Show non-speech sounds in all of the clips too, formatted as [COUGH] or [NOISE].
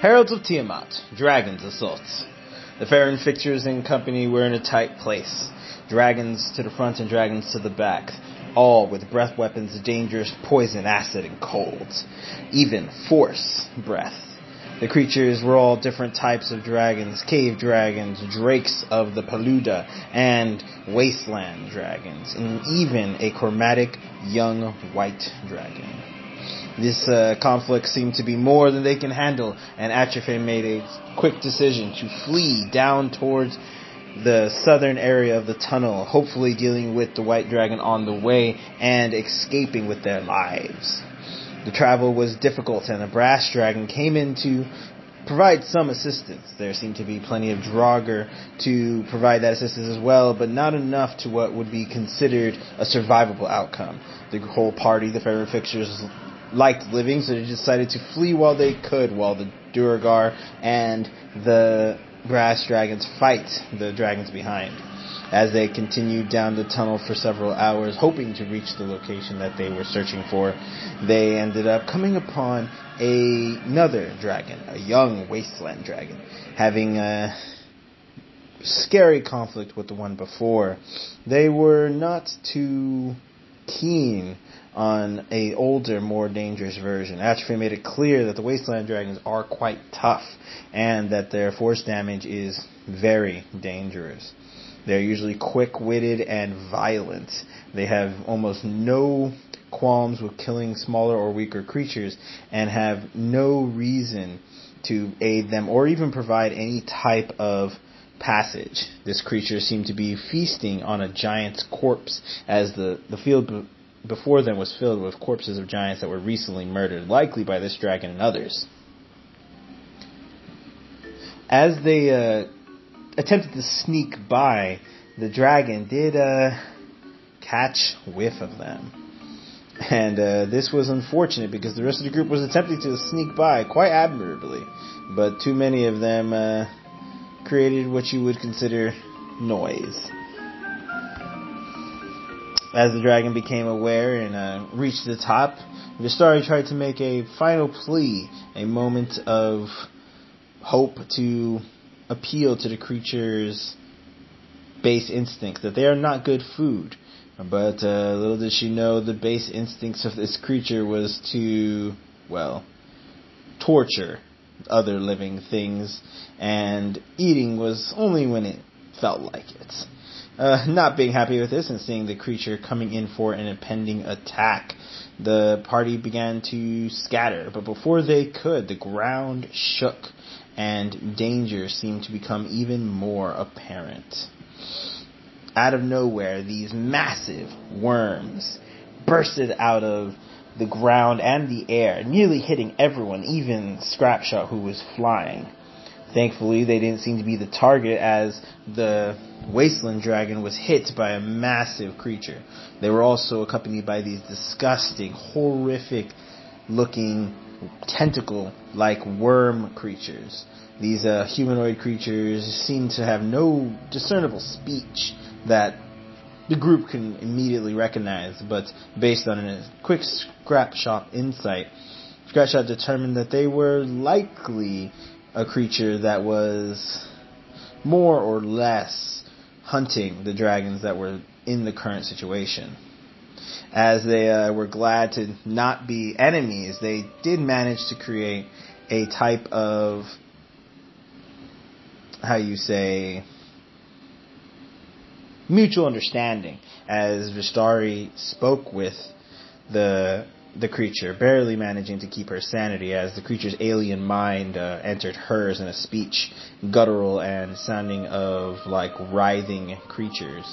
Heralds of Tiamat, Dragons Assault. The Farron fixers and company were in a tight place. Dragons to the front and dragons to the back. All with breath weapons, dangerous poison, acid, and cold. Even force breath. The creatures were all different types of dragons, cave dragons, drakes of the Paluda, and wasteland dragons, and even a chromatic young white dragon. This uh, conflict seemed to be more than they can handle, and Atrophy made a quick decision to flee down towards the southern area of the tunnel, hopefully dealing with the white dragon on the way and escaping with their lives. The travel was difficult, and the brass dragon came in to provide some assistance. There seemed to be plenty of Duergar to provide that assistance as well, but not enough to what would be considered a survivable outcome. The whole party, the Farron fixers, liked living, so they decided to flee while they could, while the Duergar and the Brass Dragons fight the dragons behind. As they continued down the tunnel for several hours, hoping to reach the location that they were searching for, they ended up coming upon a, another dragon, a young wasteland dragon, having a scary conflict with the one before. They were not too keen on a older, more dangerous version. Atrophy made it clear that the Wasteland Dragons are quite tough and that their force damage is very dangerous. They're usually quick-witted and violent. They have almost no qualms with killing smaller or weaker creatures and have no reason to aid them or even provide any type of passage. This creature seemed to be feasting on a giant's corpse as the, the field before them was filled with corpses of giants that were recently murdered, likely by this dragon and others. As they uh, attempted to sneak by, the dragon did uh, catch whiff of them. And uh, this was unfortunate because the rest of the group was attempting to sneak by quite admirably, but too many of them uh, created what you would consider noise. As the dragon became aware and uh, reached the top, Vistari tried to make a final plea, a moment of hope to appeal to the creature's base instincts that they are not good food. But uh, little did she know the base instincts of this creature was to, well, torture other living things, and eating was only when it felt like it. Uh, not being happy with this and seeing the creature coming in for an impending attack, the party began to scatter. But before they could, the ground shook and danger seemed to become even more apparent. Out of nowhere, these massive worms bursted out of the ground and the air, nearly hitting everyone, even Scrapshot who was flying. Thankfully, they didn't seem to be the target as the Wasteland Dragon was hit by a massive creature. They were also accompanied by these disgusting, horrific looking tentacle like worm creatures. These uh, humanoid creatures seem to have no discernible speech that the group can immediately recognize, but based on a quick Scrapshot insight, Scrapshot determined that they were likely a creature that was more or less hunting the dragons that were in the current situation. As they uh, were glad to not be enemies, they did manage to create a type of how you say mutual understanding as Vistari spoke with the the creature, barely managing to keep her sanity as the creature's alien mind uh, entered hers in a speech guttural and sounding of like writhing creatures.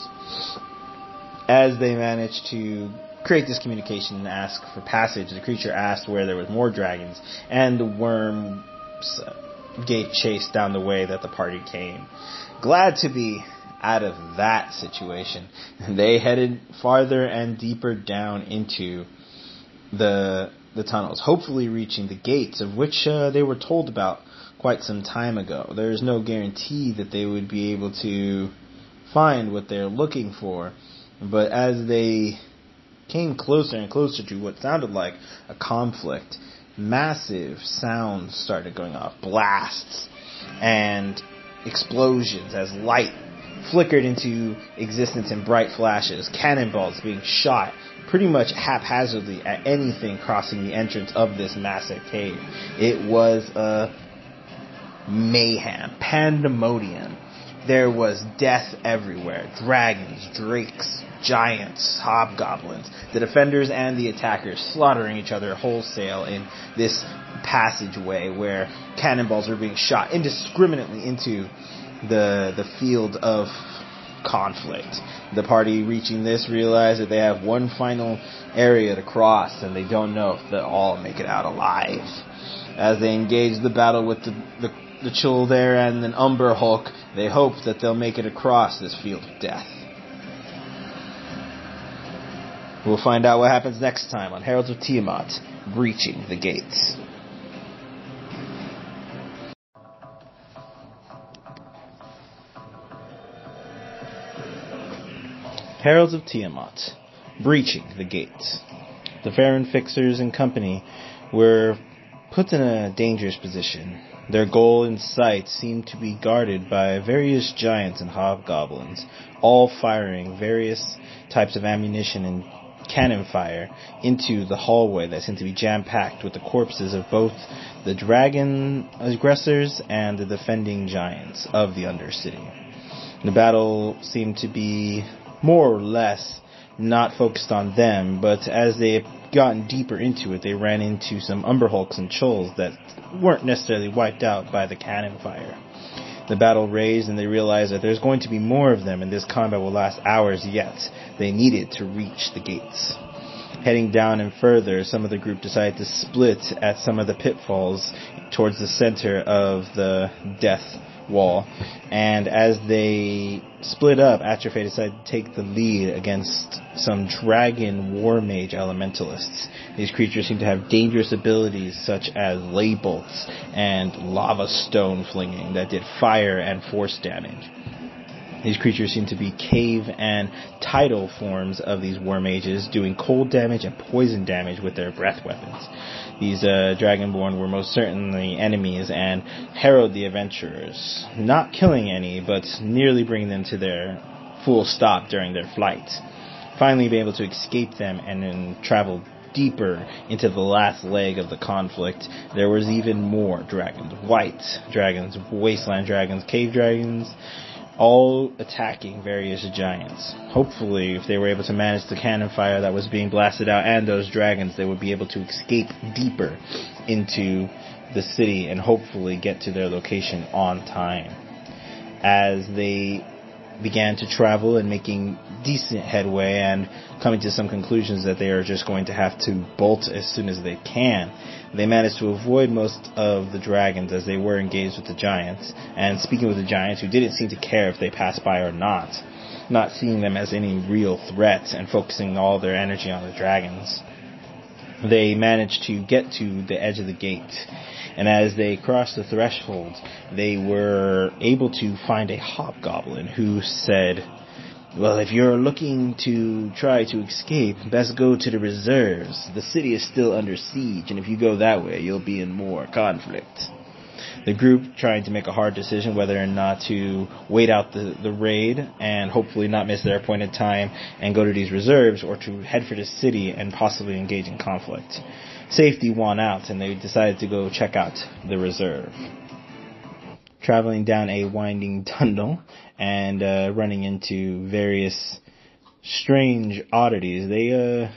As they managed to create this communication and ask for passage, the creature asked where there was more dragons, and the worm gave chase down the way that the party came. Glad to be out of that situation, [LAUGHS] they headed farther and deeper down into the the tunnels, hopefully reaching the gates of which uh, they were told about quite some time ago. There is no guarantee that they would be able to find what they're looking for, but as they came closer and closer to what sounded like a conflict, massive sounds started going off, blasts and explosions as light flickered into existence in bright flashes, cannonballs being shot pretty much haphazardly at anything crossing the entrance of this massive cave. It was a mayhem, pandemonium. There was death everywhere. Dragons, drakes, giants, hobgoblins, the defenders and the attackers slaughtering each other wholesale in this passageway where cannonballs were being shot indiscriminately into the the field of conflict. The party reaching this realize that they have one final area to cross and they don't know if they'll all make it out alive. As they engage the battle with the, the, the there and an Umber Hulk, they hope that they'll make it across this field of death. We'll find out what happens next time on Heralds of Tiamat, Breaching the Gates. Heralds of Tiamat, breaching the gates. The Farron Fixers and company were put in a dangerous position. Their goal in sight seemed to be guarded by various giants and hobgoblins, all firing various types of ammunition and cannon fire into the hallway that seemed to be jam packed with the corpses of both the dragon aggressors and the defending giants of the Undercity. The battle seemed to be more or less not focused on them, but as they had gotten deeper into it, they ran into some Umberhulks and Chuuls that weren't necessarily wiped out by the cannon fire. The battle raised and they realized that there's going to be more of them and this combat will last hours yet. They needed to reach the gates. Heading down and further, some of the group decided to split at some of the pitfalls towards the center of the death wall. And as they split up, Atrophy decided to take the lead against some dragon war mage elementalists. These creatures seem to have dangerous abilities such as ley bolts and lava stone flinging that did fire and force damage. These creatures seem to be cave and tidal forms of these war mages, doing cold damage and poison damage with their breath weapons. These uh, Dragonborn were most certainly enemies and harrowed the adventurers, not killing any, but nearly bringing them to their full stop during their flight. Finally, be able to escape them and then travel deeper into the last leg of the conflict, there was even more dragons. White dragons, wasteland dragons, cave dragons, all attacking various giants. Hopefully, if they were able to manage the cannon fire that was being blasted out and those dragons, they would be able to escape deeper into the city and hopefully get to their location on time. As they began to travel and making decent headway and coming to some conclusions that they are just going to have to bolt as soon as they can. They managed to avoid most of the dragons as they were engaged with the giants, and speaking with the giants who didn't seem to care if they passed by or not, not seeing them as any real threat and focusing all their energy on the dragons. They managed to get to the edge of the gate and as they crossed the threshold, they were able to find a hobgoblin who said, well, if you're looking to try to escape, best go to the reserves. The city is still under siege, and if you go that way, you'll be in more conflict. The group trying to make a hard decision whether or not to wait out the, the raid and hopefully not miss their appointed time and go to these reserves or to head for the city and possibly engage in conflict safety won out and they decided to go check out the reserve. Traveling down a winding [LAUGHS] tunnel and uh, running into various strange oddities, they uh,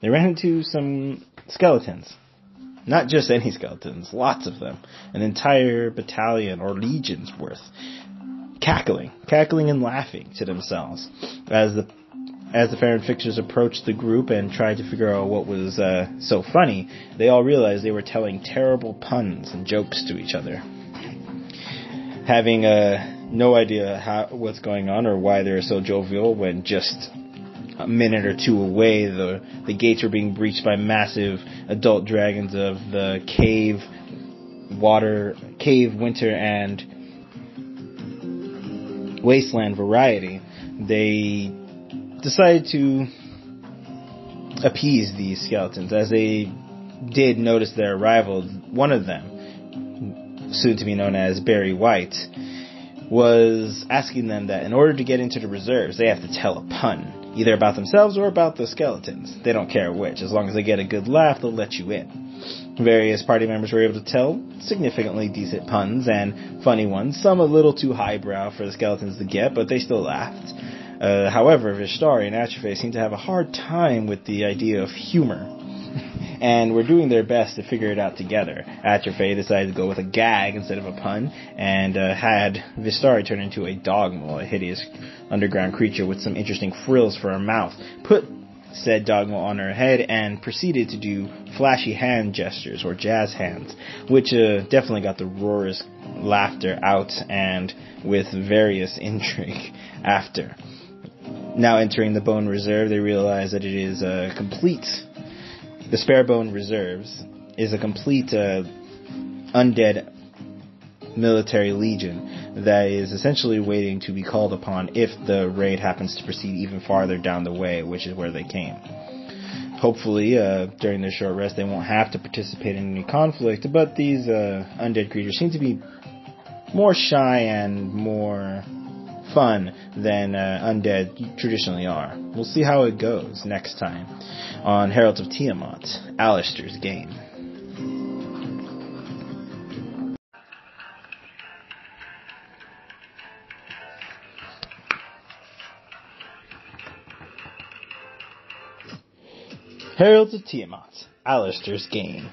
they ran into some skeletons. Not just any skeletons, lots of them. An entire battalion or legion's worth. Cackling, cackling and laughing to themselves as the as the Farron fixers approached the group and tried to figure out what was uh, so funny, they all realized they were telling terrible puns and jokes to each other. Having uh, no idea how, what's going on or why they're so jovial when just a minute or two away. The the gates were being breached by massive adult dragons of the cave water cave winter and wasteland variety. They decided to appease these skeletons as they did notice their arrival, one of them, soon to be known as Barry White, was asking them that in order to get into the reserves, they have to tell a pun, either about themselves or about the skeletons. They don't care which. As long as they get a good laugh, they'll let you in. Various party members were able to tell significantly decent puns and funny ones, some a little too highbrow for the skeletons to get, but they still laughed. Uh, however, Vishtari and Atrophy seemed to have a hard time with the idea of humor and were doing their best to figure it out together. Atrophy decided to go with a gag instead of a pun, and uh, had Vistari turn into a dogmo, a hideous underground creature with some interesting frills for a mouth. Put said dogma on her head and proceeded to do flashy hand gestures or jazz hands, which uh, definitely got the roar's laughter out and with various [LAUGHS] intrigue after. Now entering the bone reserve, they realize that it is a complete the Sparebone Reserves is a complete uh, undead military legion that is essentially waiting to be called upon if the raid happens to proceed even farther down the way, which is where they came. Hopefully, uh, during their short rest, they won't have to participate in any conflict, but these uh, undead creatures seem to be more shy and more fun than uh, undead traditionally are. We'll see how it goes next time on Heralds of Tiamat, Alistair's game. Heralds of Tiamat, Alistair's game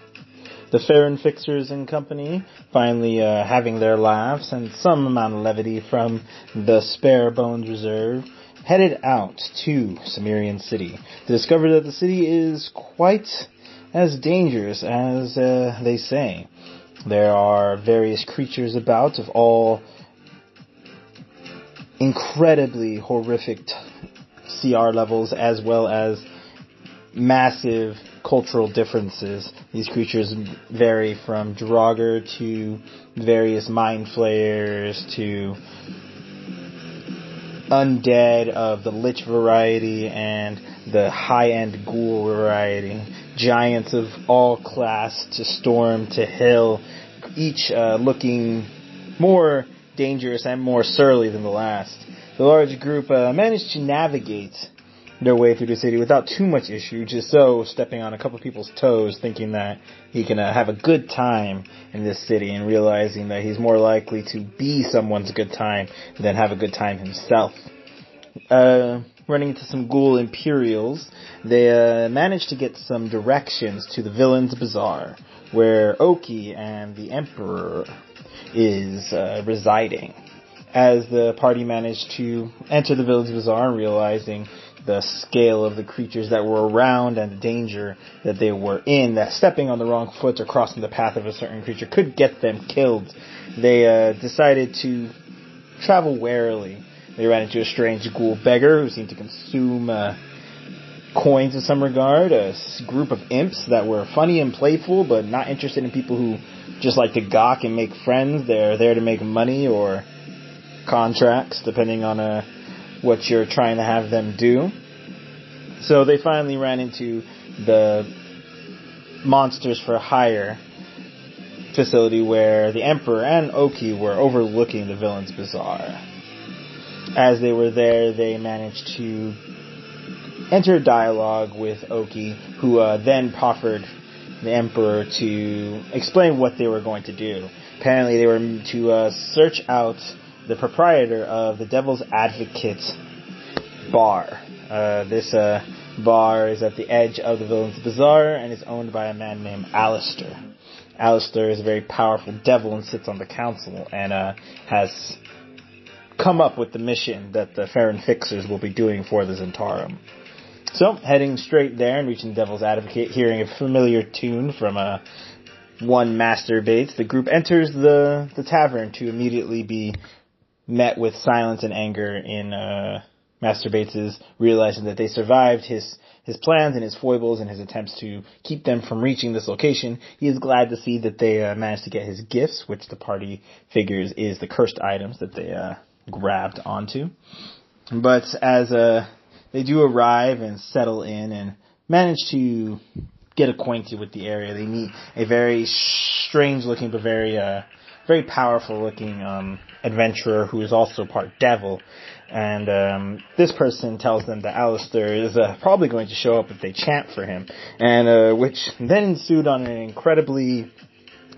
the Farron Fixers and Company finally uh, having their laughs and some amount of levity from the Spare Bones Reserve, headed out to Cimmerian City to discover that the city is quite as dangerous as uh, they say. There are various creatures about of all incredibly horrific t- CR levels as well as massive cultural differences. These creatures vary from Duergar to various mind flayers to undead of the lich variety and the high end ghoul variety. Giants of all class to storm to hill, each uh, looking more dangerous and more surly than the last. The large group uh, managed to navigate their way through the city without too much issue, just so stepping on a couple people's toes, thinking that he can uh, have a good time in this city and realizing that he's more likely to be someone's good time than have a good time himself. Uh, running into some ghoul Imperials, they uh, to get some directions to the Villain's Bazaar, where Oki and the Emperor is uh, residing. As the party managed to enter the Villain's Bazaar, realizing the scale of the creatures that were around and the danger that they were in, that stepping on the wrong foot or crossing the path of a certain creature could get them killed. They uh, decided to travel warily. They ran into a strange ghoul beggar who seemed to consume uh, coins in some regard, a group of imps that were funny and playful, but not interested in people who just like to gawk and make friends. They're there to make money or contracts, depending on uh, what you're trying to have them do. So they finally ran into the Monsters for Hire facility where the Emperor and Oki were overlooking the Villain's Bazaar. As they were there, they managed to enter a dialogue with Oki, who uh, then proffered the Emperor to explain what they were going to do. Apparently, they were to uh, search out the proprietor of the Devil's Advocate bar. Uh, this uh, bar is at the edge of the Villain's Bazaar and is owned by a man named Alistair. Alistair is a very powerful devil and sits on the council and uh, has come up with the mission that the Farron Fixers will be doing for the Zhentarim. So, heading straight there and reaching Devil's Advocate, hearing a familiar tune from a uh, one Master Bates, the group enters the, the tavern to immediately be met with silence and anger in uh, Master Bates realizing that they survived his his plans and his foibles and his attempts to keep them from reaching this location. He is glad to see that they uh, managed to get his gifts, which the party figures is the cursed items that they uh, grabbed onto. But as uh, they do arrive and settle in and manage to get acquainted with the area. They meet a very strange looking but very very powerful looking um, adventurer who is also part devil. And um, this person tells them that Alistair is uh, probably going to show up if they chant for him, and uh, which then ensued on an incredibly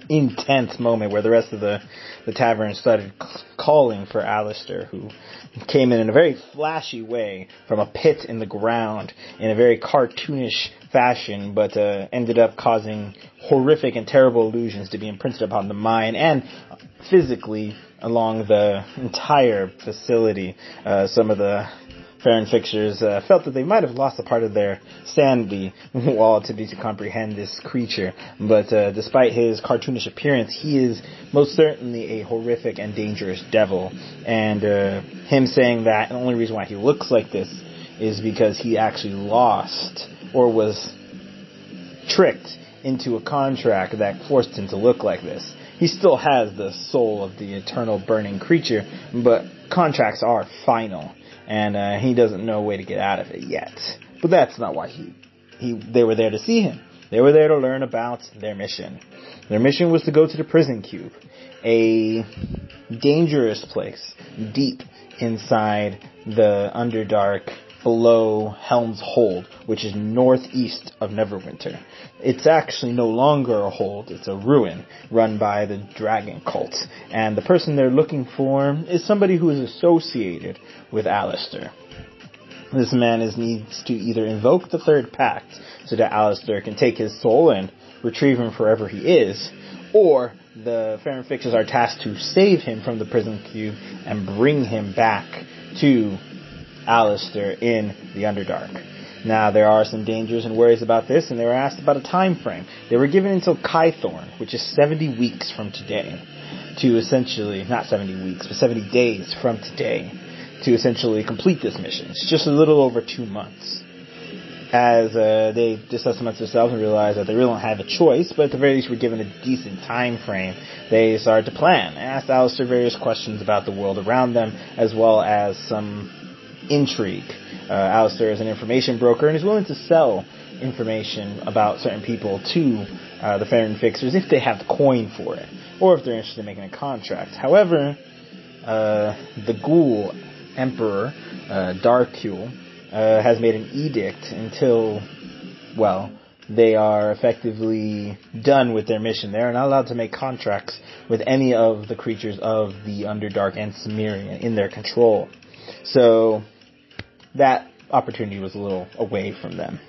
intense moment where the rest of the, the tavern started calling for Alistair, who came in in a very flashy way from a pit in the ground in a very cartoonish fashion, but uh, ended up causing horrific and terrible illusions to be imprinted upon the mind and physically along the entire facility. Uh, some of the Farron fixers uh, felt that they might have lost a part of their sanity [LAUGHS] while attempting to comprehend this creature. But uh, despite his cartoonish appearance, he is most certainly a horrific and dangerous devil. And uh, him saying that the only reason why he looks like this is because he actually lost or was tricked into a contract that forced him to look like this. He still has the soul of the eternal burning creature, but contracts are final and uh, he doesn't know a way to get out of it yet. But that's not why he he they were there to see him. They were there to learn about their mission. Their mission was to go to the prison cube, a dangerous place deep inside the Underdark below Helm's Hold, which is northeast of Neverwinter. It's actually no longer a hold, it's a ruin run by the dragon cult. And the person they're looking for is somebody who is associated with Alistair. This man is, needs to either invoke the third pact so that Alistair can take his soul and retrieve him forever he is, or the Farron Fixers are tasked to save him from the prison cube and bring him back to Alistair in the Underdark. Now, there are some dangers and worries about this, and they were asked about a time frame. They were given until Kythorn, which is 70 weeks from today, to essentially, not 70 weeks, but 70 days from today, to essentially complete this mission. It's just a little over two months. As uh, they discuss amongst themselves and realize that they really don't have a choice, but at the very least were given a decent time frame, they started to plan asked Alistair various questions about the world around them, as well as some intrigue. Uh, Alistair is an information broker and is willing to sell information about certain people to uh, the Farron Fixers if they have the coin for it, or if they're interested in making a contract. However, uh, the Ghoul Emperor, uh, Darkule, uh, has made an edict until, well, they are effectively done with their mission. They are not allowed to make contracts with any of the creatures of the Underdark and Cimmerian in their control. So, that opportunity was a little away from them.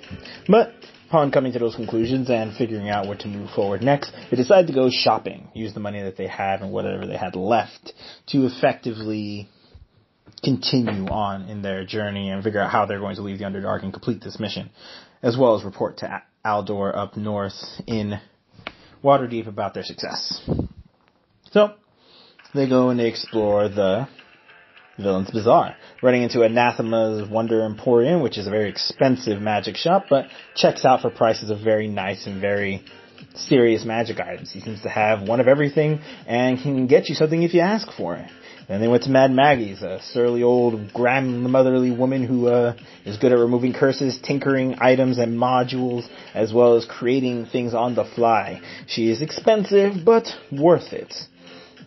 But upon coming to those conclusions and figuring out where to move forward next, they decided to go shopping, use the money that they had and whatever they had left to effectively continue on in their journey and figure out how they're going to leave the Underdark and complete this mission, as well as report to Aldor up north in Waterdeep about their success. So, they go and they explore the Villain's Bazaar, running into Anathema's Wonder Emporium, which is a very expensive magic shop, but checks out for prices of very nice and very serious magic items. He seems to have one of everything and can get you something if you ask for it. Then they went to Mad Maggie's, a surly old grandmotherly woman who uh, is good at removing curses, tinkering items and modules, as well as creating things on the fly. She is expensive, but worth it.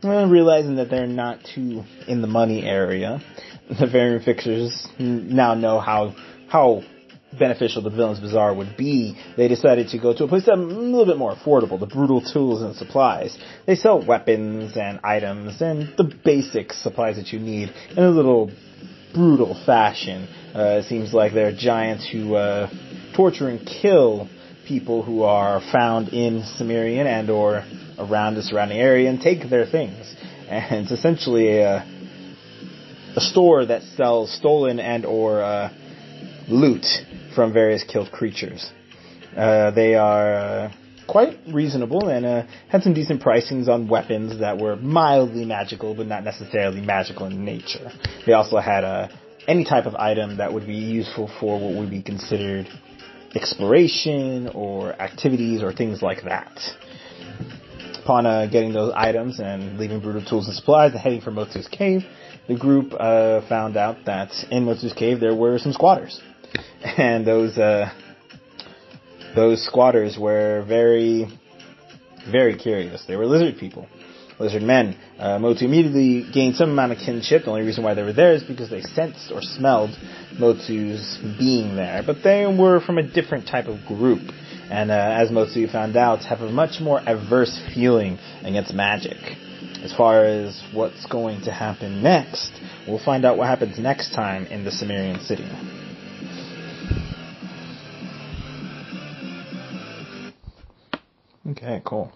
Realizing that they're not too in the money area, the Farron fixers now know how how beneficial the Villain's Bazaar would be, they decided to go to a place that's a little bit more affordable, the Brutal Tools and Supplies. They sell weapons and items and the basic supplies that you need in a little brutal fashion. Uh, it seems like they're giants who uh, torture and kill people who are found in Cimmerian and or around the surrounding area and take their things. And it's essentially a, a store that sells stolen and or uh, loot from various killed creatures. Uh, they are uh, quite reasonable and uh, had some decent pricings on weapons that were mildly magical, but not necessarily magical in nature. They also had uh, any type of item that would be useful for what would be considered exploration or activities or things like that. Upon uh, getting those items and leaving Brutal Tools and Supplies and heading for Motsu's Cave, the group uh, found out that in Motsu's Cave there were some squatters. [LAUGHS] And those uh, Those squatters were very, very curious. They were lizard people lizard men. Uh, Motu immediately gained some amount of kinship. The only reason why they were there is because they sensed or smelled Motu's being there. But they were from a different type of group. And uh, as you found out, have a much more adverse feeling against magic. As far as what's going to happen next, we'll find out what happens next time in the Cimmerian city. Okay, cool.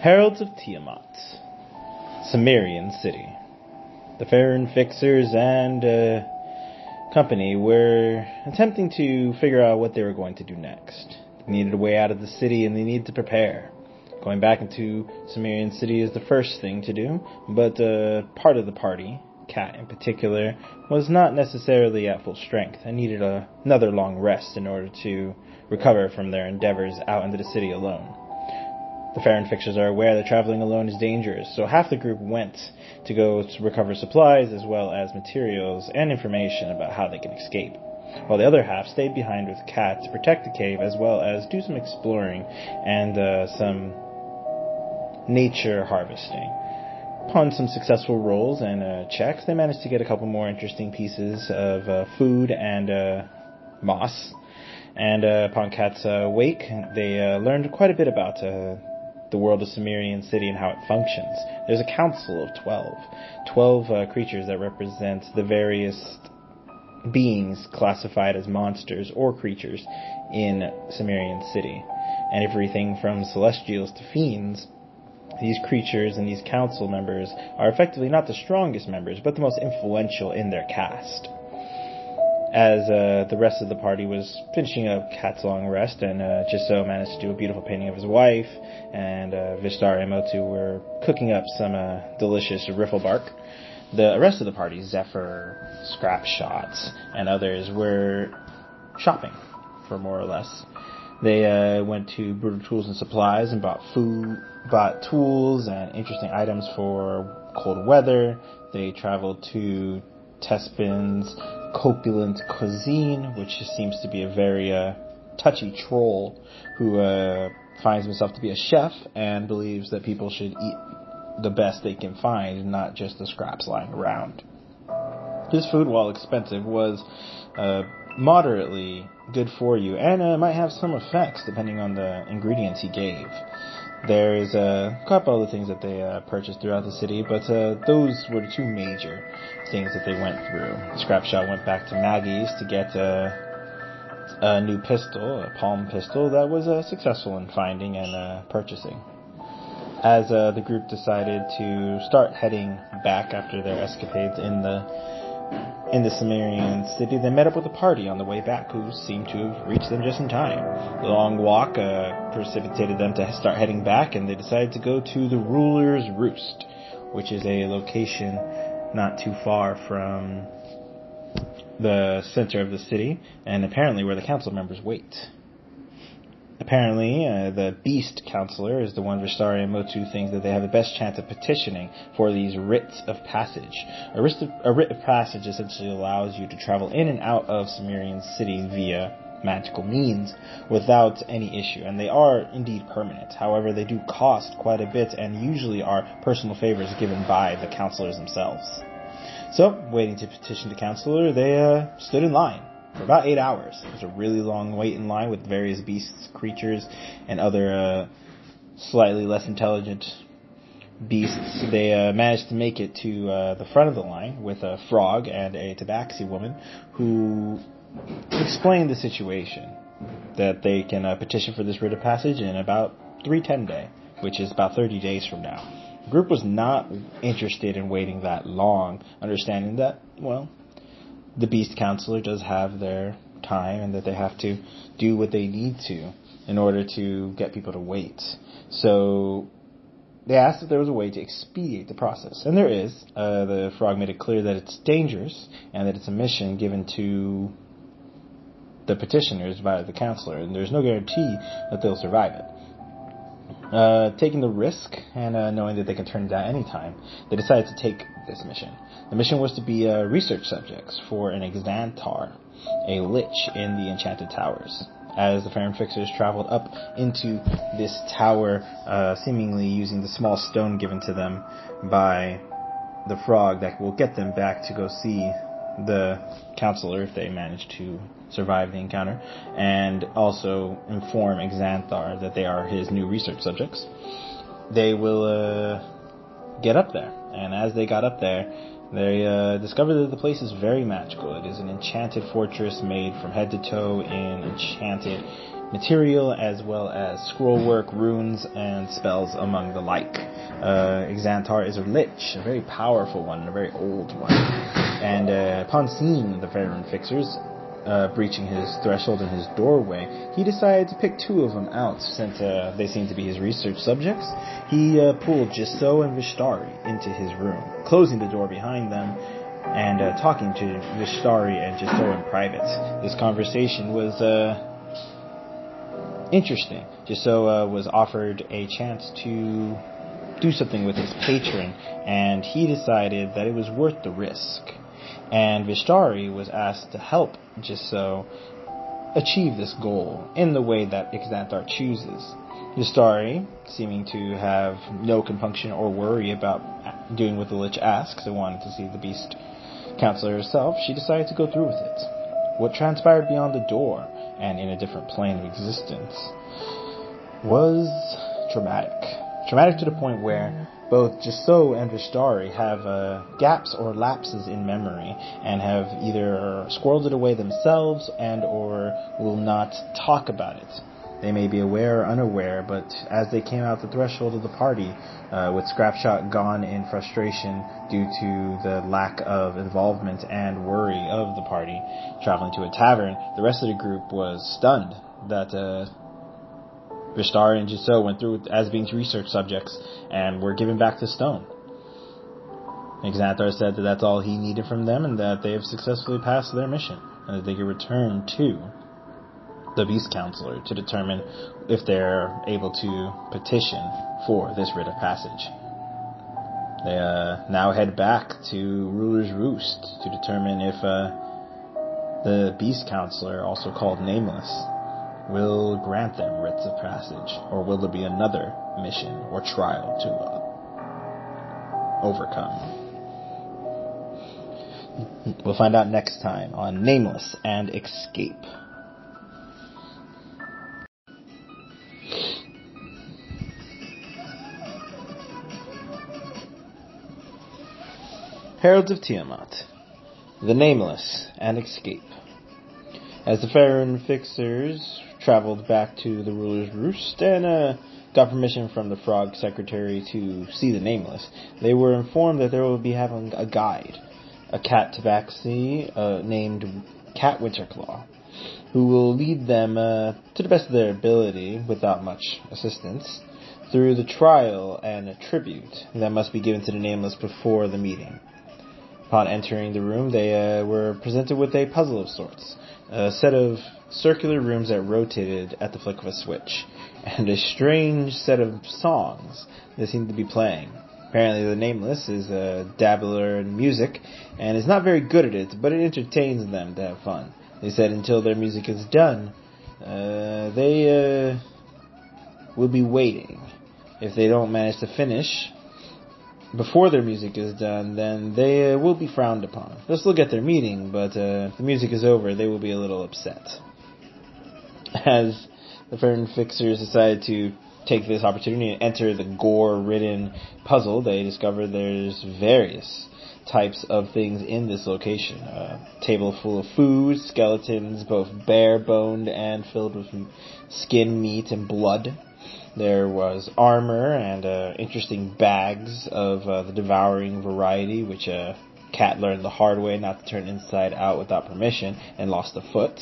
Heralds of Tiamat, Cimmerian City. The Farron Fixers and uh, company were attempting to figure out what they were going to do next. They needed a way out of the city and they needed to prepare. Going back into Cimmerian City is the first thing to do, but uh, part of the party, Cat in particular, was not necessarily at full strength and needed a, another long rest in order to recover from their endeavors out into the city alone. The Farron fixers are aware that traveling alone is dangerous, so half the group went to go to recover supplies as well as materials and information about how they can escape, while the other half stayed behind with Cat to protect the cave as well as do some exploring and uh, some nature harvesting. Upon some successful rolls and uh, checks, they managed to get a couple more interesting pieces of uh, food and uh, moss. And uh, upon Cat's uh, wake, they learned quite a bit about the world of Cimmerian City and how it functions. There's a council of 12. 12 uh, creatures that represent the various beings classified as monsters or creatures in Cimmerian City. And everything from celestials to fiends, these creatures and these council members are effectively not the strongest members, but the most influential in their caste as uh, the rest of the party was finishing up Cat's long rest, and uh, so managed to do a beautiful painting of his wife, and uh, Vishtar and Motu were cooking up some uh, delicious riffle bark. The rest of the party, Zephyr, Scrap Shots, and others, were shopping, for more or less. They uh, went to Brutal Tools and Supplies and bought food, bought tools and interesting items for cold weather. They traveled to Tespin's Copulent Cuisine, which seems to be a very uh, touchy troll who uh, finds himself to be a chef and believes that people should eat the best they can find, not just the scraps lying around. His food, while expensive, was uh, moderately good for you and uh, might have some effects depending on the ingredients he gave. There's a couple other things that they uh, purchased throughout the city, but uh, those were the two major things that they went through. Scrapshot went back to Maggie's to get a, a new pistol, a palm pistol that was uh, successful in finding and uh, purchasing. As uh, the group decided to start heading back after their escapades in the in the Cimmerian city, they met up with a party on the way back who seemed to have reached them just in time. The long walk uh, precipitated them to start heading back, and they decided to go to the Ruler's Roost, which is a location not too far from the center of the city, and apparently where the council members wait. Apparently, uh, the Beast Counselor is the one Vistari and Motu thinks that they have the best chance of petitioning for these writs of passage. A writ of, a writ of passage essentially allows you to travel in and out of Cimmerian City via magical means without any issue, and they are indeed permanent. However, they do cost quite a bit and usually are personal favors given by the counselors themselves. So, waiting to petition the counselor, they uh, stood in line for about eight hours. It was a really long wait in line with various beasts, creatures, and other uh, slightly less intelligent beasts. They uh, managed to make it to uh, the front of the line with a frog and a tabaxi woman who explained the situation that they can uh, petition for this writ of passage in about 310 day, which is about 30 days from now. The group was not interested in waiting that long, understanding that, well, the Beast Counselor does have their time and that they have to do what they need to in order to get people to wait. So they asked if there was a way to expedite the process, and there is. Uh, the frog made it clear that it's dangerous and that it's a mission given to the petitioners by the counselor, and there's no guarantee that they'll survive it. Uh, taking the risk and uh, knowing that they can turn it down anytime, they decided to take this mission. The mission was to be uh, research subjects for an Exantar, a lich in the Enchanted Towers. As the Farron Fixers traveled up into this tower, uh, seemingly using the small stone given to them by the frog that will get them back to go see the counselor if they manage to survive the encounter, and also inform Exanthar that they are his new research subjects. They will uh, get up there, and as they got up there, they uh, discovered that the place is very magical. It is an enchanted fortress made from head to toe in enchanted material as well as scrollwork, runes, and spells among the like. Uh, Exantar is a lich, a very powerful one, a very old one. And uh, upon seeing the Farron Fixers uh, breaching his threshold in his doorway, he decided to pick two of them out since uh, they seemed to be his research subjects. He uh, pulled Jiso and Vishtari into his room, closing the door behind them and uh, talking to Vishtari and Jiso in private. This conversation was uh, interesting. Uh, was offered a chance to do something with his patron, and he decided that it was worth the risk. And Vishtari was asked to help Jiso achieve this goal in the way that Exanthar chooses. Vishtari, seeming to have no compunction or worry about doing what the Lich asks and wanted to see the beast counselor herself, she decided to go through with it. What transpired beyond the door and in a different plane of existence was traumatic. Traumatic to the point where both Jiso and Vishtari have uh, gaps or lapses in memory and have either squirreled it away themselves and or will not talk about it. They may be aware or unaware, but as they came out the threshold of the party, uh, with Scrapshot gone in frustration due to the lack of involvement and worry of the party traveling to a tavern, the rest of the group was stunned that uh, Vistar and Jiso went through as being research subjects and were given back to Stone. Exanthar said that that's all he needed from them and that they have successfully passed their mission and that they can return to the Beast Counselor to determine if they're able to petition for this writ of passage. They uh, now head back to Ruler's Roost to determine if uh, the Beast Counselor, also called Nameless, will grant them writs of passage, or will there be another mission or trial to uh, overcome? We'll find out next time on Nameless and Escape. Heralds of Tiamat, The Nameless, and Escape. As the Farron Fixers traveled back to the ruler's roost and uh, got permission from the Frog Secretary to see the Nameless, they were informed that they would be having a guide, a cat tabaxi uh, named Cat Winterclaw, who will lead them uh, to the best of their ability, without much assistance, through the trial and a tribute that must be given to the Nameless before the meeting. Upon entering the room, they uh, were presented with a puzzle of sorts, a set of circular rooms that rotated at the flick of a switch, and a strange set of songs that seemed to be playing. Apparently, the Nameless is a dabbler in music and is not very good at it, but it entertains them to have fun. They said until their music is done, uh, they uh, will be waiting. If they don't manage to finish, before their music is done, then they uh, will be frowned upon. They'll still get their meeting, but uh, if the music is over, they will be a little upset. [LAUGHS] As the Farron Fixers decide to take this opportunity and enter the gore-ridden puzzle, they discover there's various types of things in this location. A table full of food, skeletons, both bare-boned and filled with skin, meat, and blood there was armor and uh, interesting bags of uh, the devouring variety, which a uh, cat learned the hard way not to turn inside out without permission and lost a foot.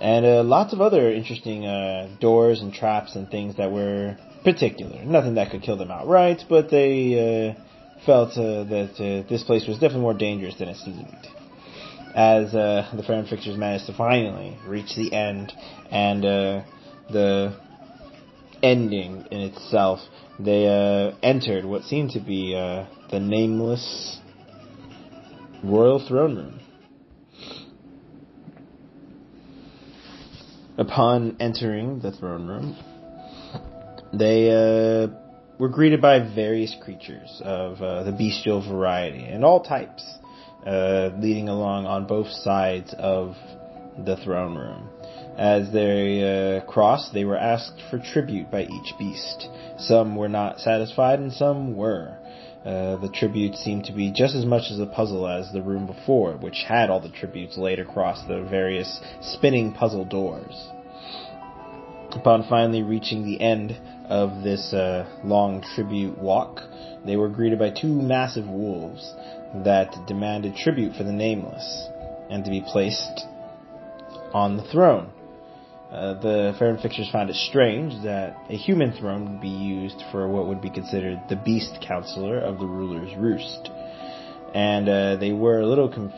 And uh, lots of other interesting uh, doors and traps and things that were particular. Nothing that could kill them outright, but they uh, felt that this place was definitely more dangerous than it seemed as uh, the Farron fixers managed to finally reach the end, and uh, the ending in itself, they uh, entered what seemed to be uh, the nameless royal throne room. Upon entering the throne room, they uh, were greeted by various creatures of uh, the bestial variety and all types, uh, leading along on both sides of the throne room. As they uh, crossed, they were asked for tribute by each beast. Some were not satisfied, and some were. Uh, the tribute seemed to be just as much as a puzzle as the room before, which had all the tributes laid across the various spinning puzzle doors. Upon finally reaching the end of this uh, long tribute walk, they were greeted by two massive wolves that demanded tribute for the nameless and to be placed on the throne. Uh, the Farron Fixers found it strange that a human throne would be used for what would be considered the beast counselor of the ruler's roost. And uh, they were a little conf-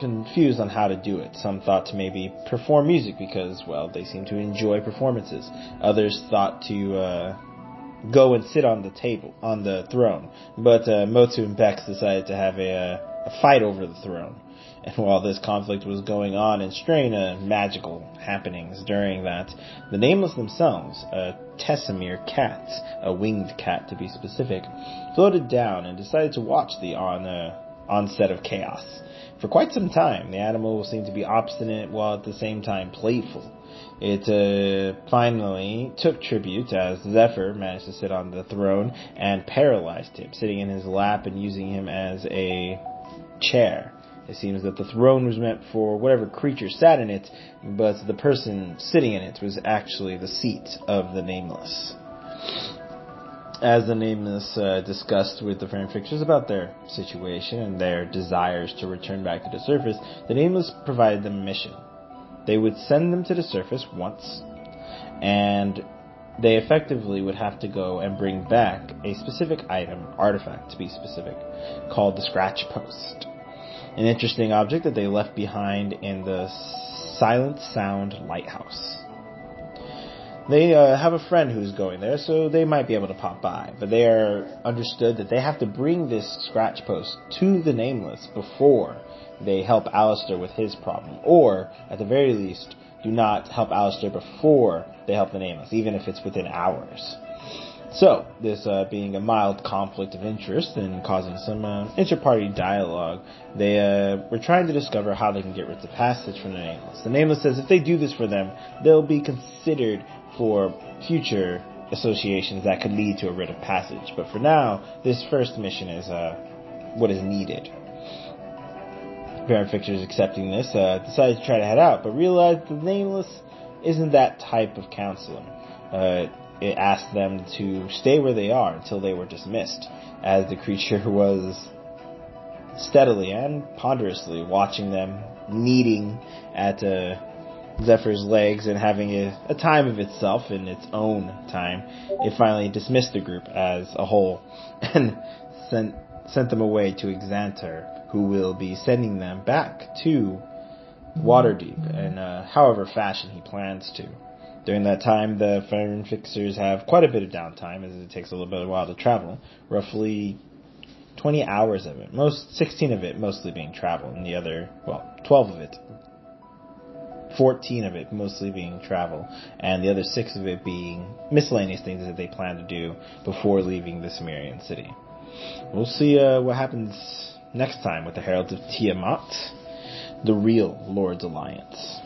confused on how to do it. Some thought to maybe perform music because, well, they seem to enjoy performances. Others thought to uh, go and sit on the table, on the throne. But uh, Motu and Bex decided to have a, uh, a fight over the throne. And [LAUGHS] while this conflict was going on in strain uh, magical happenings during that, the Nameless themselves, a Tessamir cat, a winged cat to be specific, floated down and decided to watch the on, uh, onset of chaos. For quite some time, the animal seemed to be obstinate while at the same time playful. It uh, finally took tribute as Zephyr managed to sit on the throne and paralyzed him, sitting in his lap and using him as a chair. It seems that the throne was meant for whatever creature sat in it, but the person sitting in it was actually the seat of the Nameless. As the Nameless uh, discussed with the Farron Fixers about their situation and their desires to return back to the surface, the Nameless provided them a mission. They would send them to the surface once, and they effectively would have to go and bring back a specific item, artifact to be specific, called the Scratch Post an interesting object that they left behind in the Silent Sound Lighthouse. They uh, have a friend who's going there, so they might be able to pop by. But they are understood that they have to bring this scratch post to the Nameless before they help Alistair with his problem. Or, at the very least, do not help Alistair before they help the Nameless, even if it's within hours. So, this uh, being a mild conflict of interest and causing some uh, inter-party dialogue, they uh, were trying to discover how they can get rid of the passage from the Nameless. The Nameless says if they do this for them, they'll be considered for future associations that could lead to a writ of passage. But for now, this first mission is uh, what is needed. Farron Fixers accepting this, uh, decided to try to head out, but realized the Nameless isn't that type of counselor. Uh, it asked them to stay where they are until they were dismissed, as the creature [LAUGHS] was steadily and ponderously watching them, kneading at uh, Zephyr's legs and having a, a, time of itself in its own time. It finally dismissed the group as a whole [LAUGHS] and sent sent them away to Exanter, who will be sending them back to Waterdeep in uh, however fashion he plans to. During that time, the Farron Fixers have quite a bit of downtime as it takes a little bit of while to travel. Roughly 20 hours of it. Most 16 of it mostly being travel, and the other, well, 12 of it. 14 of it mostly being travel, and the other 6 of it being miscellaneous things that they plan to do before leaving the Cimmerian city. We'll see uh, what happens next time with the Heralds of Tiamat, the real Lord's Alliance.